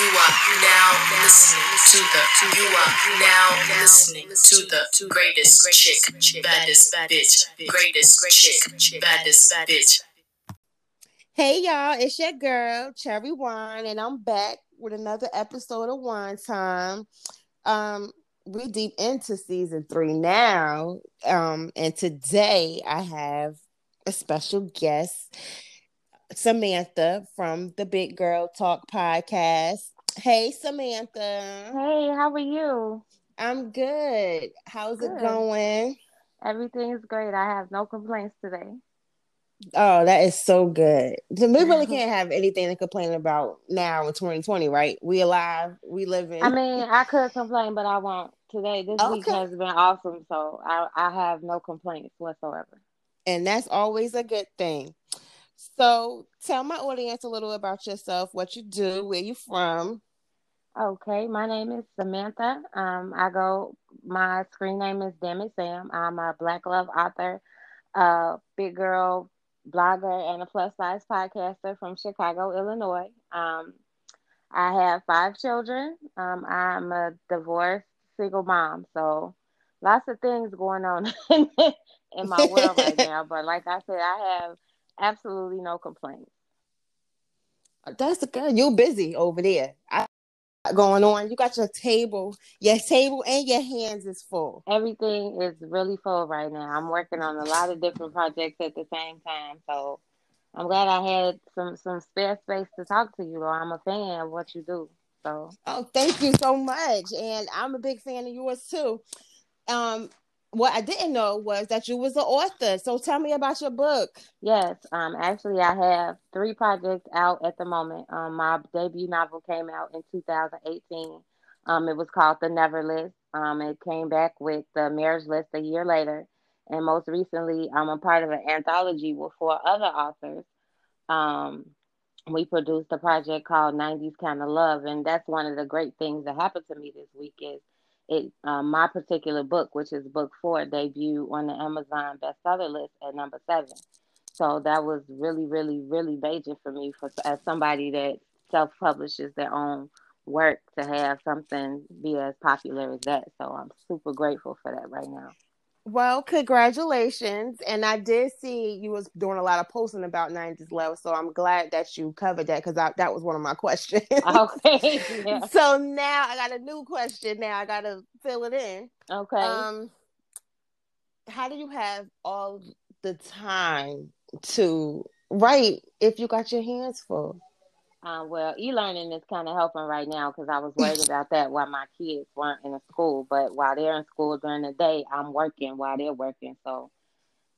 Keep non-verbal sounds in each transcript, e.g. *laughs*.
You are now listening to the. You are now listening to the greatest chick, baddest bitch, greatest chick, baddest bitch. Hey y'all, it's your girl Cherry Wine, and I'm back with another episode of Wine Time. Um, we deep into season three now. Um, and today I have a special guest. Samantha from the Big Girl Talk podcast. Hey, Samantha. Hey, how are you? I'm good. How's Good. it going? Everything is great. I have no complaints today. Oh, that is so good. We really *laughs* can't have anything to complain about now in 2020, right? We alive, we living. I mean, I could complain, but I won't. Today, this week has been awesome, so I, I have no complaints whatsoever. and that's always a good thing. So, tell my audience a little about yourself, what you do, where you from. Okay, my name is Samantha. Um, I go. My screen name is Damn It Sam. I'm a Black Love author, uh, big girl blogger, and a plus size podcaster from Chicago, Illinois. Um, I have five children. Um, I'm a divorced single mom, so lots of things going on *laughs* in my world right *laughs* now. But like I said, I have absolutely no complaints. That's good. You're busy over there. I going on. You got your table, your table, and your hands is full. Everything is really full right now. I'm working on a lot of different projects at the same time, so I'm glad I had some some spare space to talk to you. Though I'm a fan of what you do. So Oh, thank you so much. And I'm a big fan of yours too. Um, what I didn't know was that you was an author. So tell me about your book. yes, um, actually I have three projects out at the moment. Um, my debut novel came out in 2018. Um, it was called The Never List. Um, it came back with the Marriage List a year later, and most recently, I'm a part of an anthology with four other authors. Um, we produced a project called 90s Kind of Love, and that's one of the great things that happened to me this week is it um, my particular book, which is book four, debuted on the Amazon bestseller list at number seven. So that was really, really, really major for me for as somebody that self publishes their own work to have something be as popular as that. So I'm super grateful for that right now. Well, congratulations. And I did see you was doing a lot of posting about 90s love. So I'm glad that you covered that because that was one of my *laughs* questions. Okay. *laughs* yeah. So now I got a new question. Now I gotta fill it in. Okay. Um how do you have all the time to write if you got your hands full? Uh, well, e-learning is kind of helping right now because I was worried *laughs* about that while my kids weren't in school. But while they're in school during the day, I'm working while they're working. So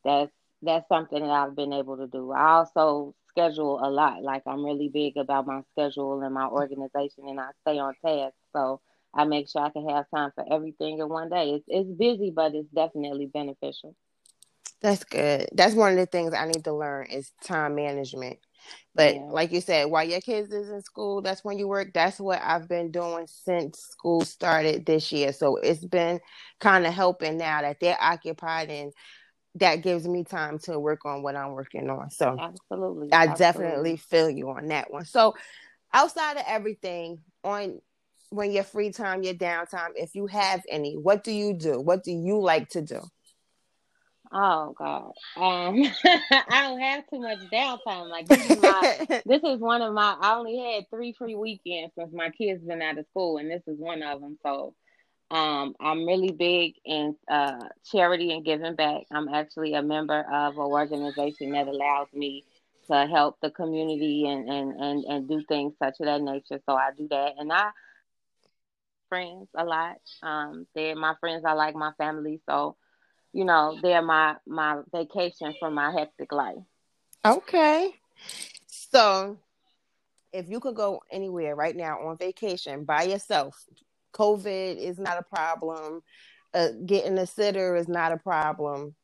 that's that's something that I've been able to do. I also schedule a lot. Like I'm really big about my schedule and my organization, and I stay on task. So I make sure I can have time for everything in one day. It's it's busy, but it's definitely beneficial. That's good. That's one of the things I need to learn is time management. But Yeah. like you said, while your kids is in school, that's when you work. That's what I've been doing since school started this year. So it's been kind of helping now that they're occupied and that gives me time to work on what I'm working on. So Absolutely. I Absolutely. definitely feel you on that one. So outside of everything, on when your free time, your downtime, if you have any, what do you do? What do you like to do? Oh God. Um, *laughs* I don't have too much downtime. Like this is my *laughs* this is one of my I only had three free weekends since my kids been out of school and this is one of them. So um I'm really big in uh charity and giving back. I'm actually a member of an organization that allows me to help the community and and and, and do things such of that nature. So I do that and I friends a lot. Um they're my friends are like my family. So you know, they're my my vacation from my hectic life. Okay. So, if you could go anywhere right now on vacation by yourself, COVID is not a problem. Uh, getting a sitter is not a problem.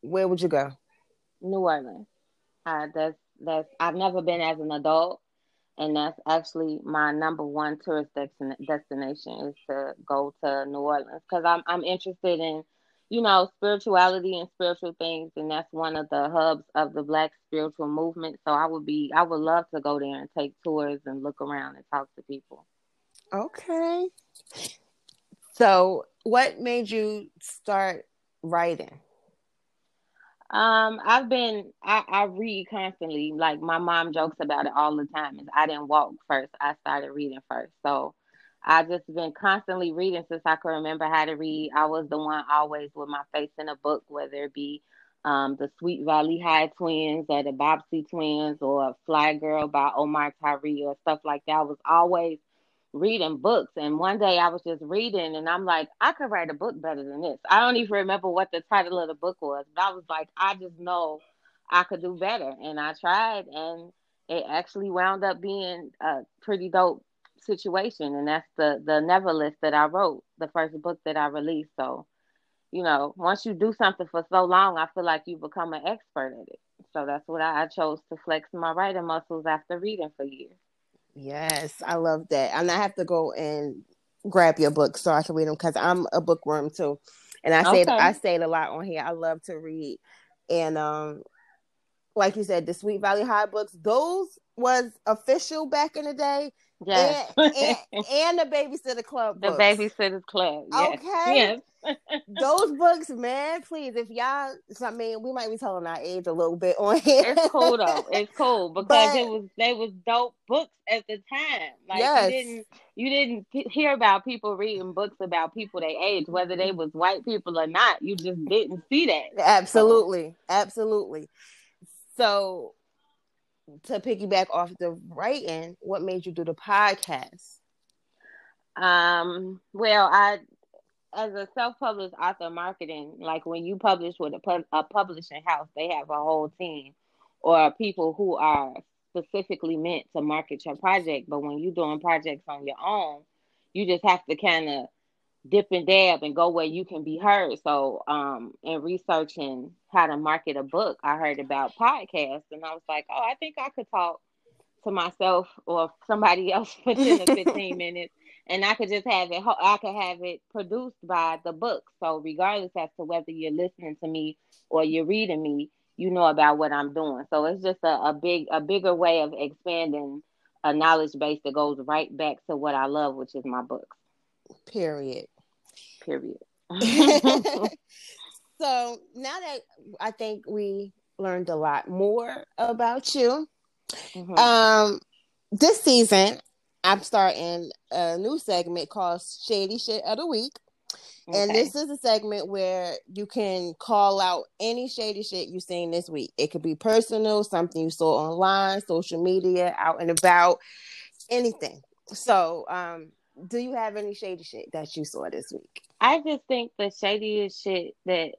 Where would you go? New Orleans. Uh, that's that's I've never been as an adult, and that's actually my number one tourist destin- destination is to go to New Orleans because I'm I'm interested in, you know, spirituality and spiritual things, and that's one of the hubs of the Black spiritual movement. So I would be, I would love to go there and take tours and look around and talk to people. Okay. So, what made you start writing? Um, I've been I, I read constantly. Like my mom jokes about it all the time. Is I didn't walk first. I started reading first. So I just been constantly reading since I can remember how to read. I was the one always with my face in a book, whether it be um, the Sweet Valley High twins or the Bobbsey twins or Fly Girl by Omar Tyree or stuff like that. I was always reading books. And one day I was just reading and I'm like, I could write a book better than this. I don't even remember what the title of the book was, but I was like, I just know I could do better. And I tried and it actually wound up being a pretty dope situation. And that's the the Neverlist that I wrote, the first book that I released. So, you know, once you do something for so long, I feel like you become an expert at it. So that's what I, I chose to flex my writing muscles after reading for years. Yes, I love that. And I have to go and grab your book so I can read them because I'm a bookworm too. And I say okay. I say it a lot on here. I love to read. And um like you said, the Sweet Valley High books, those was official back in the day. Yes. And, and, and the Babysitter Club *laughs* books. The Babysitter Club. Yes. Okay. Yes. *laughs* Those books, man, please, if y'all, I mean, we might be telling our age a little bit on here. It's cool though. *laughs* It's cool because but, it was they was dope books at the time. Like yes. you didn't you didn't hear about people reading books about people they age, whether they was white people or not. You just didn't see that. Absolutely, so. absolutely. So to piggyback off the writing, what made you do the podcast? Um, well, I as a self-published author marketing, like when you publish with a, a publishing house, they have a whole team or people who are specifically meant to market your project. But when you're doing projects on your own, you just have to kind of dip and dab and go where you can be heard. So, um, in researching how to market a book, I heard about podcasts, and I was like, oh, I think I could talk to myself or somebody *laughs* else for 10 or 15 *laughs* minutes and I could just have it I could have it produced by the book. So regardless as to whether you're listening to me or you're reading me, you know about what I'm doing. So it's just a, a big a bigger way of expanding a knowledge base that goes right back to what I love, which is my books. Period. Period. *laughs* *laughs* so now that I think we learned a lot more about you, mm-hmm. um, this season I'm starting a new segment called Shady Shit of the Week. Okay. And this is a segment where you can call out any shady shit you've seen this week. It could be personal, something you saw online, social media, out and about, anything. So, um, do you have any shady shit that you saw this week? I just think the shadiest shit that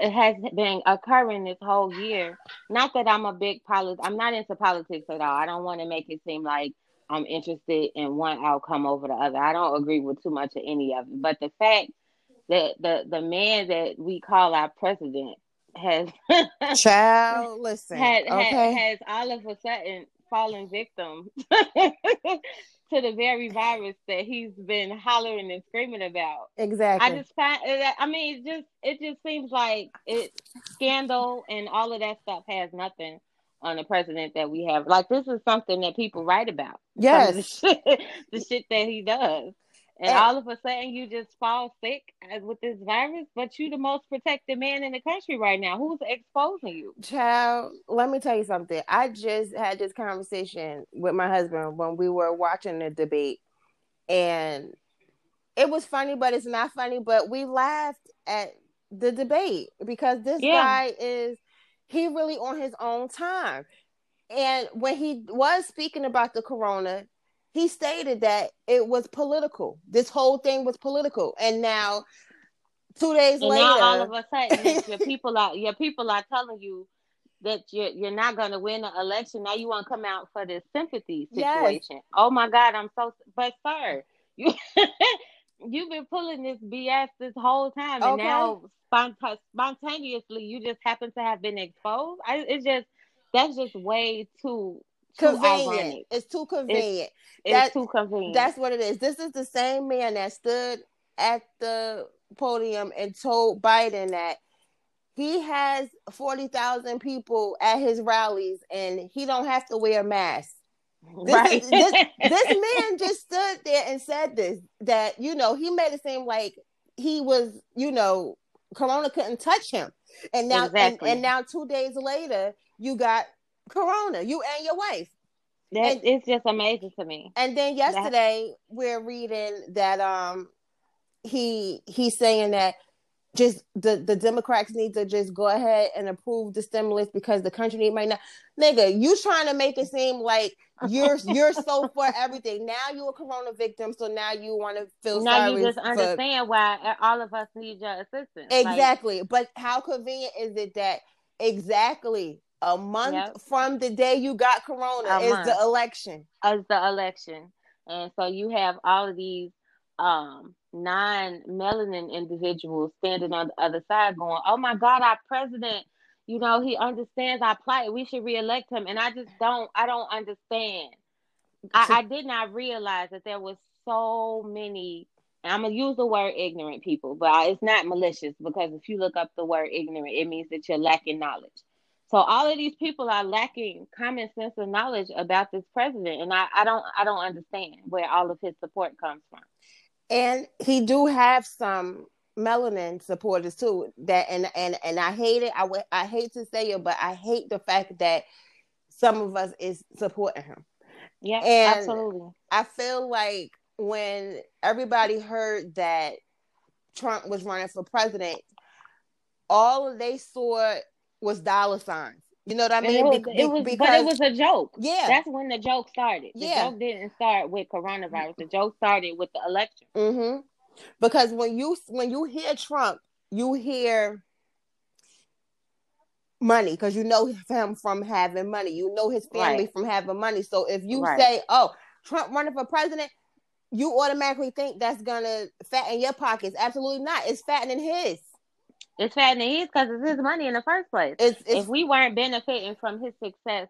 has been occurring this whole year. Not that I'm a big polit. I'm not into politics at all. I don't want to make it seem like I'm interested in one outcome over the other. I don't agree with too much of any of it. But the fact that the the man that we call our president has *laughs* child listen had, okay. has all of a sudden fallen victim *laughs* to the very virus that he's been hollering and screaming about. Exactly. I just find I mean it just it just seems like it scandal and all of that stuff has nothing on the president that we have. Like this is something that people write about. Yes, the shit, *laughs* the shit that he does. And, all of a sudden, you just fall sick with this virus, but you're the most protected man in the country right now. Who's exposing you? Child, let me tell you something. I just had this conversation with my husband when we were watching the debate, and it was funny, but it's not funny. But we laughed at the debate because this yeah. guy is he really on his own time. And when he was speaking about the corona, he stated that it was political. This whole thing was political. And now two days and later now all of a sudden your *laughs* people are your people are telling you that you're you're not gonna win the election. Now you want to come out for this sympathy situation. Yes. Oh my God, I'm so but sir, *laughs* you you've been pulling this BS this whole time, and okay. now spont- spontaneously you just happen to have been exposed. I, it's just that's just way too. Convenient. It's too convenient. It's, it's too convenient. That's what it is. This is the same man that stood at the podium and told Biden that he has 40,000 people at his rallies and he don't have to wear a mask. *laughs* This, right. this, this *laughs* man just stood there and said this that, you know, he made it seem like he was, you know, Corona couldn't touch him. And now, Exactly. and, and now two days later, you got Corona, you and your wife. that, and- it's just amazing to me. And then yesterday we're reading that um he he's saying that just the the Democrats need to just go ahead and approve the stimulus because the country need might not nigga you trying to make it seem like you're *laughs* you're so for everything now you're a corona victim so now you want to feel Now you just for- understand why all of us need your assistance. Like, exactly but how convenient is it that exactly a month Yep. from the day you got corona A is month. the election as the election. And so you have all of these um non-melanin individuals standing on the other side going, "Oh my God, our president, you know, he understands our plight. We should reelect him." And I just don't, I don't understand. I, I did not realize that there was so many. I'm gonna use the word ignorant people, but it's not malicious because if you look up the word ignorant, it means that you're lacking knowledge. So all of these people are lacking common sense and knowledge about this president, and I, I don't I don't understand where all of his support comes from. and he do have some melanin supporters too that and and and i hate it i i hate to say it but i hate the fact that some of us is supporting him Yeah, And- absolutely. i feel like when everybody heard that trump was running for president all they saw was dollar signs you know what i mean it was, it was be- but it was a joke. yeah That's when the joke started. The Yeah. joke didn't start with coronavirus. The joke started with the election. hmm Because when you when you hear Trump, you hear money because you know him from having money. You know his family Right. from having money. So if you Right. say, "Oh, Trump running for president," you automatically think that's gonna fatten your pockets. Absolutely not. It's fattening his. It's fattening his because it's his money in the first place. It's it's if we weren't benefiting from his success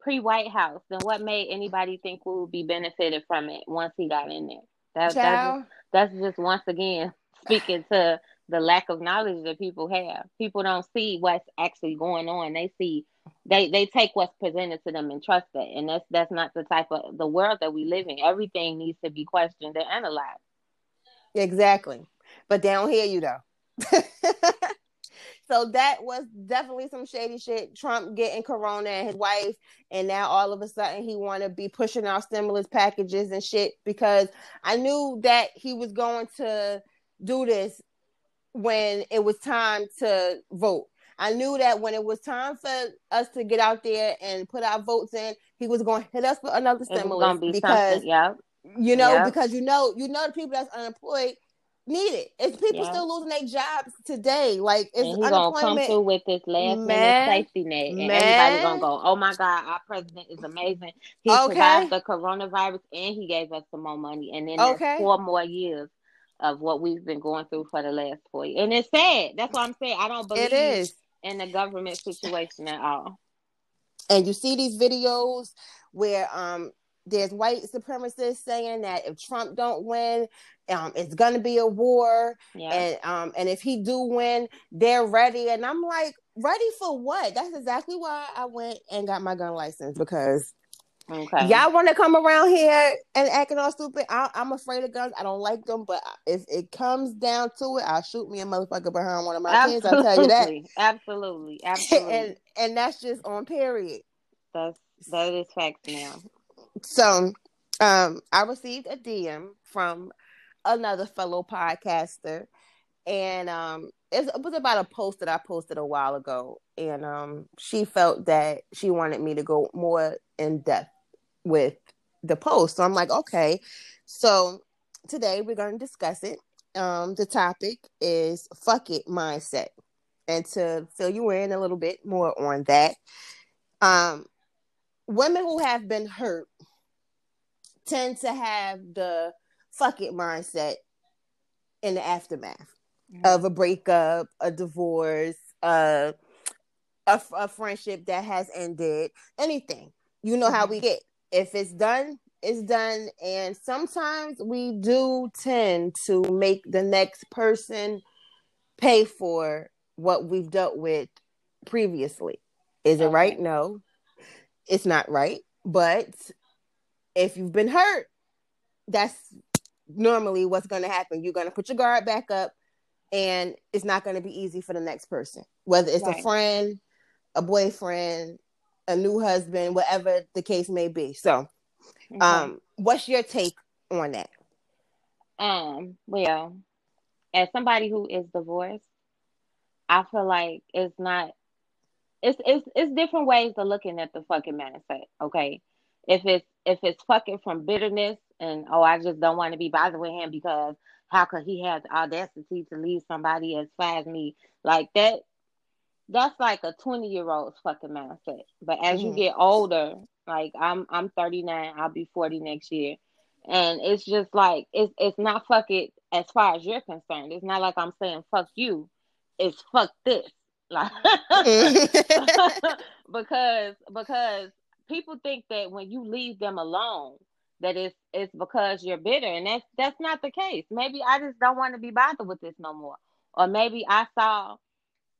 pre White House, then what made anybody think we would be benefited from it once he got in there? That, that's, just, that's just once again *laughs* speaking to the lack of knowledge that people have. People don't see what's actually going on. They see they they take what's presented to them and trust it. And that's that's not the type of the world that we live in. Everything needs to be questioned and analyzed. Exactly. But they don't hear you though. *laughs* so that was definitely some shady shit. Trump getting corona and his wife, and now all of a sudden he want to be pushing out stimulus packages and shit because I knew that he was going to do this when it was time to vote. I knew that when it was time for us to get out there and put our votes in, he was going to hit us with another stimulus be because. Yeah. you know, because you know, you know the people that's unemployed need it. It's people Yeah. still losing their jobs today. Like it's and he's gonna come through with this last Man. minute safety net, and Man. everybody's gonna go, "Oh my God, our president is amazing. He Okay. survived the coronavirus, and he gave us some more money, and then there's Okay. four more years of what we've been going through for the last four years." And it's sad. That's what I'm saying. I don't believe It is. in the government situation at all. And you see these videos where um there's white supremacists saying that if Trump don't win, um it's gonna be a war. Yeah, And um and if he do win, they're ready. And I'm like, ready for what? That's exactly why I went and got my gun license because okay. Y'all want to come around here and acting all stupid? I, I'm afraid of guns. I don't like them, but if it comes down to it, I'll shoot me a motherfucker behind one of my kids. I'll tell you that. Absolutely, absolutely. *laughs* and and that's just on period. That's that is facts now. So, um, I received a DM from another fellow podcaster, and um, it was about a post that I posted a while ago, and um, she felt that she wanted me to go more in depth with the post. So I'm like, okay. So today we're going to discuss it. Um, the topic is "fuck it" mindset, and to fill you in a little bit more on that, um, women who have been hurt tend to have the fuck it mindset in the aftermath of a breakup, a divorce, uh, a, a friendship that has ended, anything. You know how we get. If it's done, it's done. And sometimes we do tend to make the next person pay for what we've dealt with previously. Is it right? No, it's not right. But if you've been hurt, that's normally what's going to happen. You're going to put your guard back up, and it's not going to be easy for the next person, whether it's a friend, a boyfriend, a new husband, whatever the case may be. So, Okay. um, what's your take on that? Um, well, as somebody who is divorced, I feel like it's not it's it's it's different ways of looking at the fucking mindset, okay? If it's if it's fucking from bitterness and oh I just don't want to be bothered with him because how could he have the audacity to leave somebody as far as me like that that's like a 20 year old's fucking mindset. But as you Mhm. get older, like I'm I'm 39, I'll be 40 next year. And it's just like it's it's not fuck it as far as you're concerned. It's not like I'm saying fuck you. It's fuck this. Like *laughs* *laughs* because because people think that when you leave them alone that it's it's because you're bitter and that's that's not the case. Maybe I just don't want to be bothered with this no more. Or maybe I saw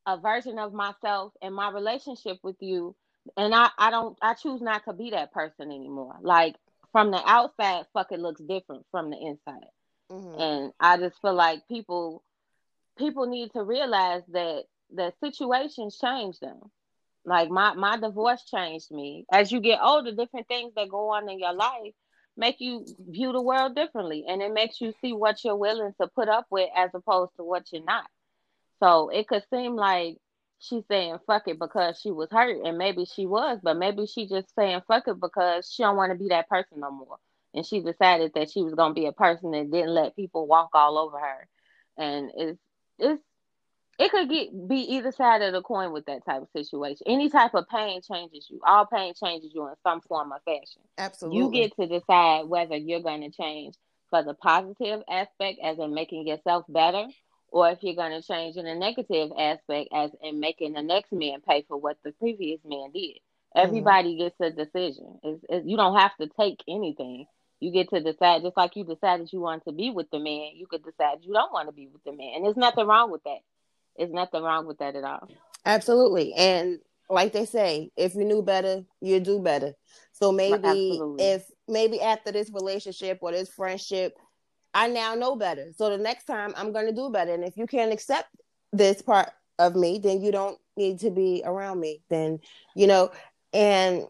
a version of myself in my relationship with you and I, I don't I choose not to be that person anymore. Like from the outside, fuck it looks different from the inside. Mhm. And I just feel like people people need to realize that the situations change them. Like my my divorce changed me. As you get older, different things that go on in your life make you view the world differently and it makes you see what you're willing to put up with as opposed to what you're not. So it could seem like she's saying fuck it because she was hurt and maybe she was, but maybe she just saying fuck it because she don't want to be that person no more. And she decided that she was gonna be a person that didn't let people walk all over her. And it's it's it could get be either side of the coin with that type of situation. Any type of pain changes you. All pain changes you in some form or fashion. Absolutely. You get to decide whether you're going to change for the positive aspect, as in making yourself better, or if you're going to change in a negative aspect, as in making the next man pay for what the previous man did. Mm-hmm. Everybody gets a decision. It's, it's, you don't have to take anything. You get to decide, just like you decided you want to be with the man, you could decide you don't want to be with the man. And there's nothing wrong with that. There's nothing wrong with that at all. Absolutely. And like they say, if you knew better, you'd do better. So maybe absolutely. if maybe after this relationship or this friendship, I now know better. So the next time I'm gonna do better. And if you can't accept this part of me, then you don't need to be around me. Then, you know, and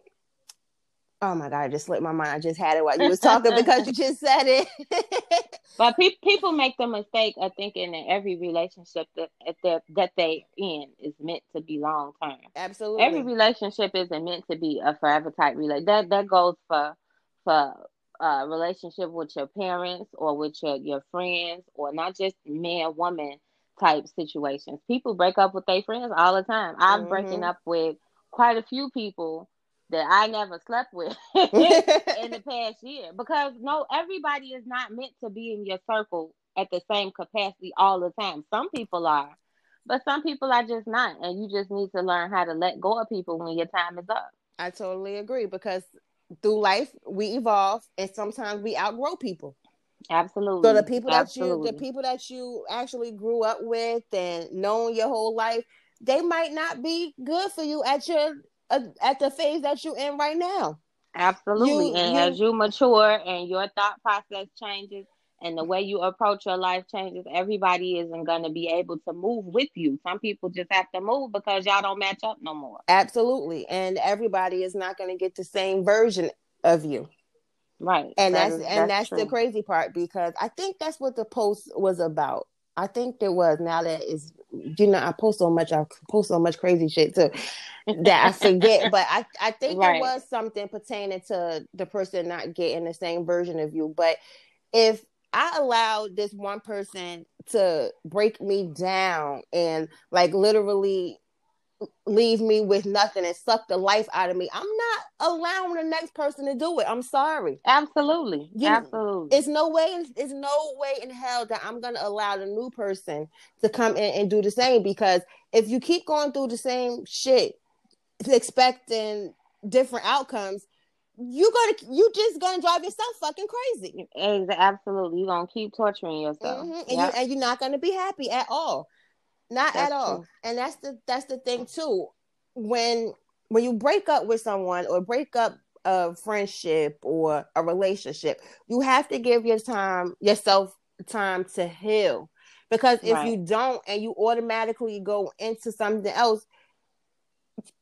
oh my god, I just slipped my mind. I just had it while you was talking because you just said it. *laughs* But pe- people make the mistake of thinking that every relationship that that that they in is meant to be long term. Absolutely. Every relationship isn't meant to be a forever type relationship. That that goes for for uh relationship with your parents or with your your friends or not just man woman type situations. People break up with their friends all the time. I'm breaking Mhm. up with quite a few people that I never slept with *laughs* in the *laughs* past year. Because no everybody is not meant to be in your circle at the same capacity all the time. Some people are but some people are just not. And you just need to learn how to let go of people when your time is up. I totally agree because through life we evolve and sometimes we outgrow people. absolutely So the people that absolutely. you the people that you actually grew up with and known your whole life, they might not be good for you at your uh, at the phase that you're in right now. absolutely you- and you- as you mature and your thought process changes and the way you approach your life changes everybody isn't going to be able to move with you some people just have to move because y'all don't match up no more Absolutely. And everybody is not going to get the same version of you. right And That that's is- and that's, the crazy part because I think that's what the post was about. I think there was now that is you know I post so much I post so much crazy shit too that I forget but I I think Right. there was something pertaining to the person not getting the same version of you but if I allowed this one person to break me down and like literally leave me with nothing and suck the life out of me, I'm not allowing the next person to do it. I'm sorry. absolutely You- absolutely It's no way. It's no way in hell that I'm gonna allow the new person to come in and do the same. Because if you keep going through the same shit, expecting different outcomes, you gonna you just gonna drive yourself fucking crazy. Absolutely, you're gonna keep torturing yourself, mm-hmm. and, yep. you, and you're not gonna be happy at all, not that's at all. True. And that's the that's the thing too. When when you break up with someone or break up a friendship or a relationship, you have to give your time yourself time to heal. Because if right. you don't and you automatically go into something else,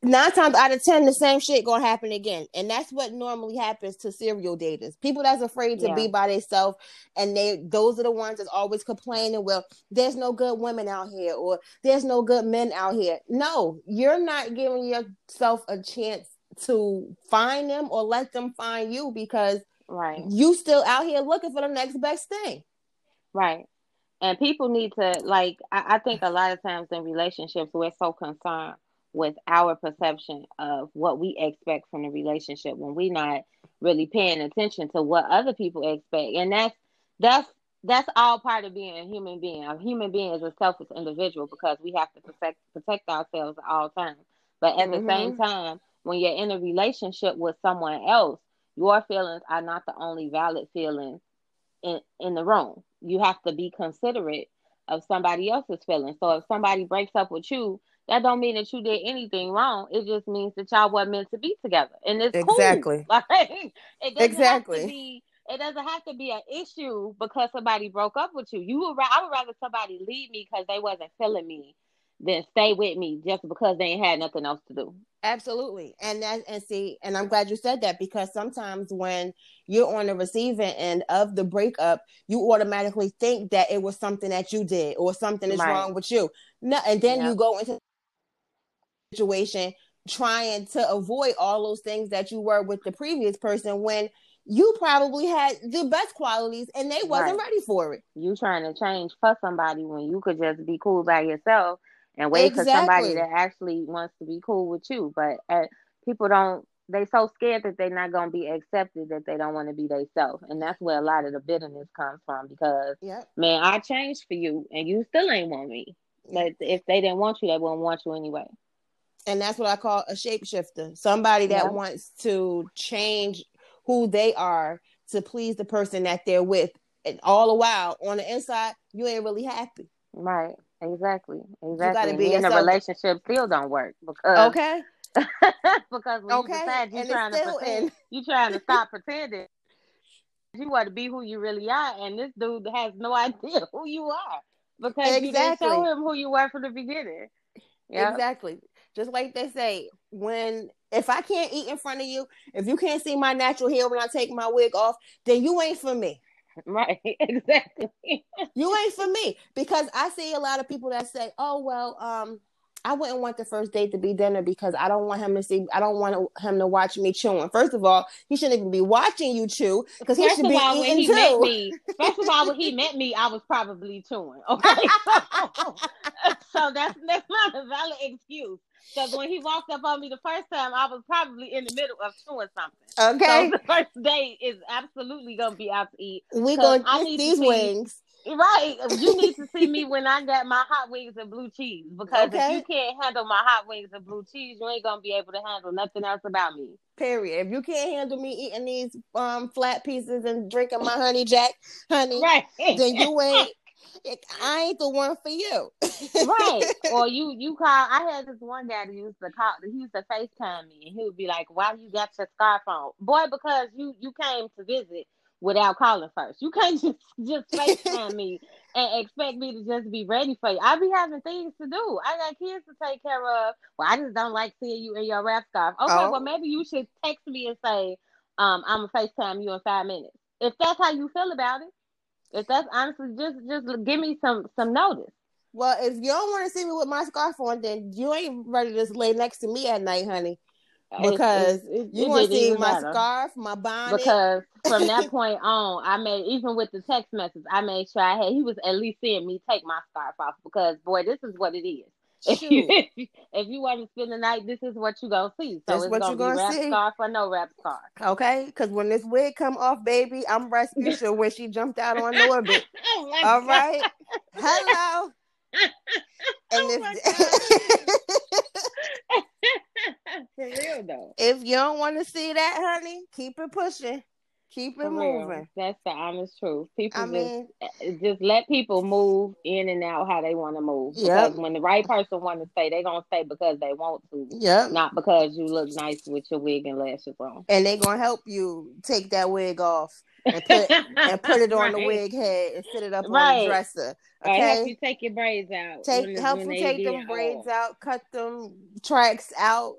nine times out of ten, the same shit gonna happen again, and that's what normally happens to serial daters. People that's afraid to yeah. be by themselves, and they those are the ones that's always complaining. Well, there's no good women out here, or there's no good men out here. No, you're not giving yourself a chance to find them or let them find you because right you still out here looking for the next best thing. Right. And people need to like I, I think a lot of times in relationships we're so concerned with our perception of what we expect from the relationship when we're not really paying attention to what other people expect. And that's that's that's all part of being a human being. A human being is a selfish individual because we have to protect protect ourselves at all times. But at mm-hmm. the same time, when you're in a relationship with someone else, your feelings are not the only valid feelings in, in the room. You have to be considerate of somebody else's feelings. So if somebody breaks up with you, that don't mean that you did anything wrong. It just means that y'all weren't meant to be together, and it's exactly cool. *laughs* like it doesn't exactly. Have to be, it doesn't have to be an issue because somebody broke up with you. You would I would rather somebody leave me because they wasn't feeling me than stay with me just because they ain't had nothing else to do. Absolutely. And that and see, and I'm glad you said that because sometimes when you're on the receiving end of the breakup, you automatically think that it was something that you did or something is right. wrong with you. No, and then yeah. you go into situation trying to avoid all those things that you were with the previous person when you probably had the best qualities and they wasn't right. ready for it. You trying to change for somebody when you could just be cool by yourself and wait exactly. for somebody that actually wants to be cool with you. But uh, people don't. They so scared that they're not gonna be accepted that they don't want to be themselves, and that's where a lot of the bitterness comes from. Because yep. man, I changed for you, and you still ain't want me. But if they didn't want you, they wouldn't want you anyway and that's what I call a shapeshifter. Somebody that yeah. wants to change who they are to please the person that they're with. And all the while on the inside, you ain't really happy. Right. Exactly. Exactly. You gotta be in a relationship still don't work because Okay. *laughs* because when okay. you decide you're and trying to pretend, You're trying to stop pretending. You want to be who you really are, and this dude has no idea who you are because exactly. you didn't show him who you were from the beginning. Yep. Exactly. Just like they say, when if I can't eat in front of you, if you can't see my natural hair when I take my wig off, then you ain't for me. *laughs* Right, *laughs* exactly. you ain't for me because I see a lot of people that say, "Oh well, um, I wouldn't want the first date to be dinner because I don't want him to see. I don't want him to watch me chewing. First of all, he shouldn't even be watching you chew because he should be all, eating too. Met me, first of all, when he met me, I was probably chewing. *laughs* Okay, so, that's *laughs* that's not a valid excuse. Because when he walked up on me the first time, I was probably in the middle of doing something. Okay. So *laughs* the first date is absolutely gonna be out to eat. We gonna eat these wings. Right. You need to see me *laughs* when I got my hot wings and blue cheese. Because okay. if you can't handle my hot wings and blue cheese, you ain't gonna be able to handle nothing else about me. Period. If you can't handle me eating these um flat pieces and drinking my honey jack honey, right. then you ain't I ain't the one for you. right. *laughs* Or you you call I had this one guy that used to call he used to FaceTime me and he would be like, Why you got your scarf on? Boy, because you you came to visit without calling first. You can't *laughs* just just *laughs* FaceTime me and expect me to just be ready for you. I be having things to do. I got kids to take care of. Well, I just don't like seeing you in your wrap scarf. Okay, oh. well maybe you should text me and say, um, I'm gonna FaceTime you in five minutes. If that's how you feel about it. If that's honestly just just give me some some notice. Well, if you don't want to see me with my scarf on, then you ain't ready to lay next to me at night, honey. Oh, because it, it, you want to see my matter. scarf, my bonnet. Because from that *laughs* point on, I made even with the text message, I made sure I had he was at least seeing me take my scarf off. Because boy, this is what it is. *laughs* If you, if you want to spend the night, this is what you gonna see. So That's it's gonna, gonna be wrap see. scarf or no wrap scarf. Okay, because when this wig come off, baby, I'm Rasputia *laughs* when she jumped out on Norbit. *laughs* oh All God. right, hello. and oh if For real though. If you don't want to see that, honey, keep it pushing. Keep it For real. moving. That's the honest truth. People I just mean, eh, just let people move in and out how they want to move. Yep. Because when the right person want to stay, they gonna stay because they want to, yep. not because you look nice with your wig and lashes on. And they gonna help you take that wig off and put and put it *laughs* on the wig head and sit it up on Right. the dresser. Or help you take your braids out. Take when- help when them they take them braids off. out, cut them tracks out.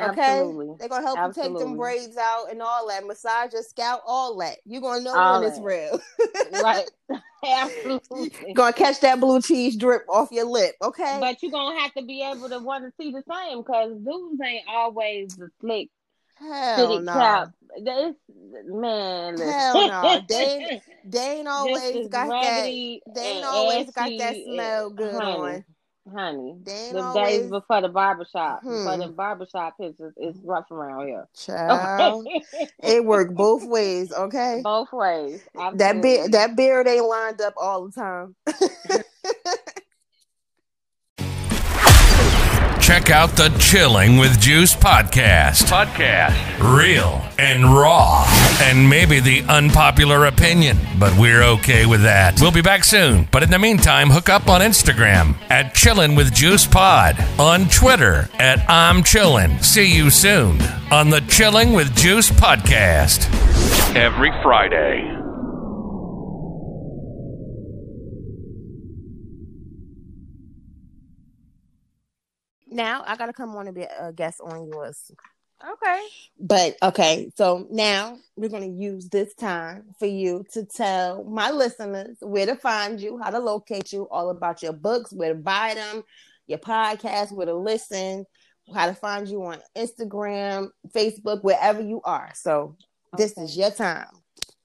Okay, Absolutely. they're gonna help you take them braids out and all that, massage your scalp, all that. You're gonna know All when it's real. right. *laughs* *laughs* Absolutely. gonna catch that blue cheese drip off your lip, okay? But you're gonna have to be able to want to see the same because dudes ain't always the slick Hell no. cap. It's, man. Hell no. They *laughs* They ain't always got that. They ain't always got that smell good honey, on. Honey, They the always days before the barbershop, before Hmm. the barbershop pictures, it's rough around here. child. *laughs* it worked both ways, okay? Both ways. That beard, that beard ain't lined up all the time. *laughs* Check out the Chilling with Juice podcast. Podcast. Real and raw. And maybe the unpopular opinion, but we're okay with that. We'll be back soon. But in the meantime, hook up on Instagram at Chillin' with Juice Pod. On Twitter at I'm Chillin'. See you soon on the Chilling with Juice podcast. Every Friday. Now I gotta come on and be a guest on yours. Okay. But okay, so now we're gonna use this time for you to tell my listeners where to find you, how to locate you, all about your books, where to buy them, your podcast, where to listen, how to find you on Instagram, Facebook, wherever you are. So this is your time.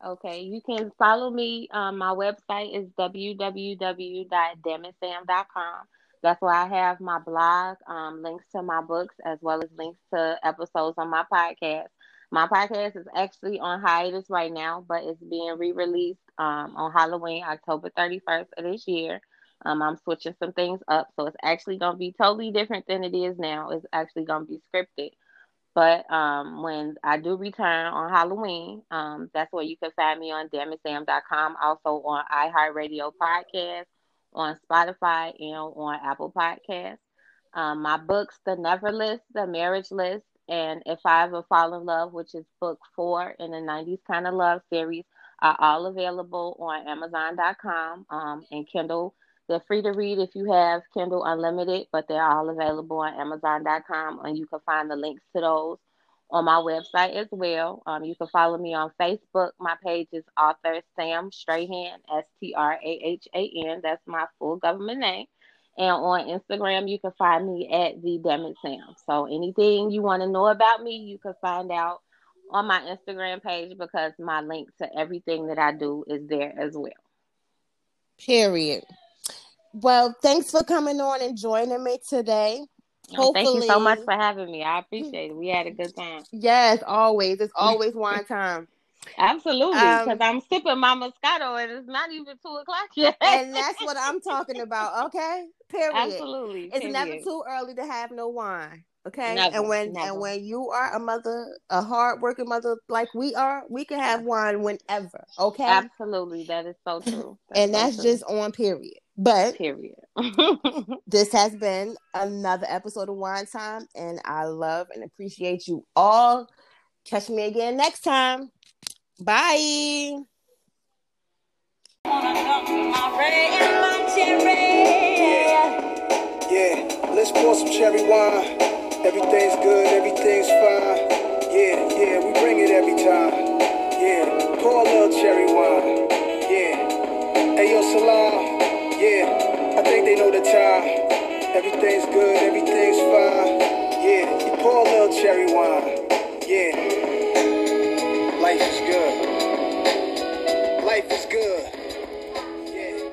Okay, you can follow me. Um, my website is www.damitsam.com. That's why I have my blog, um, links to my books, as well as links to episodes on my podcast. My podcast is actually on hiatus right now, but it's being re-released um, on Halloween, October 31st of this year. Um, I'm switching some things up, so it's actually going to be totally different than it is now. It's actually going to be scripted. But um, when I do return on Halloween, um, that's where you can find me on damitsam.com, also on iHeartRadio Podcast, on Spotify, and on Apple Podcasts. Um, my books, The Never List, The Marriage List, and If I Ever Fall in Love, which is book four in the 90s Kind of Love series, are all available on Amazon.com um, and Kindle. They're free to read if you have Kindle Unlimited, but they're all available on Amazon.com, and you can find the links to those on my website as well. Um, you can follow me on Facebook. My page is author Sam Strahan, S T R A H A N. That's my full government name. And on Instagram, you can find me at the It Sam. So anything you want to know about me, you can find out on my Instagram page because my link to everything that I do is there as well. Period. Well, thanks for coming on and joining me today. Oh, Thank you so much for having me. I appreciate it. We had a good time. Yes, always. It's *laughs* always wine time. Absolutely, Um, because I'm sipping my Moscato and it's not even two o'clock yet. and that's what I'm *laughs* talking about, okay? Period. Absolutely, It's never too early to have no wine. Okay. Never, and when never. and when you are a mother, a hard working mother like we are, we can have wine whenever. Okay. Absolutely, that is so true. and so that's true. just on period. But period. *laughs* this has been another episode of Wine Time, and I love and appreciate you all. Catch me again next time. Bye. Yeah, let's pour some cherry wine. Everything's good, everything's fine. Yeah, yeah, we bring it every time. Yeah, pour a little cherry wine. Yeah, hey yo, Salam. Yeah, I think they know the time. Everything's good, everything's fine. Yeah, you pour a little cherry wine. Yeah, life is good. Life is good.